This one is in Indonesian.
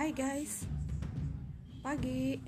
Hai guys, pagi.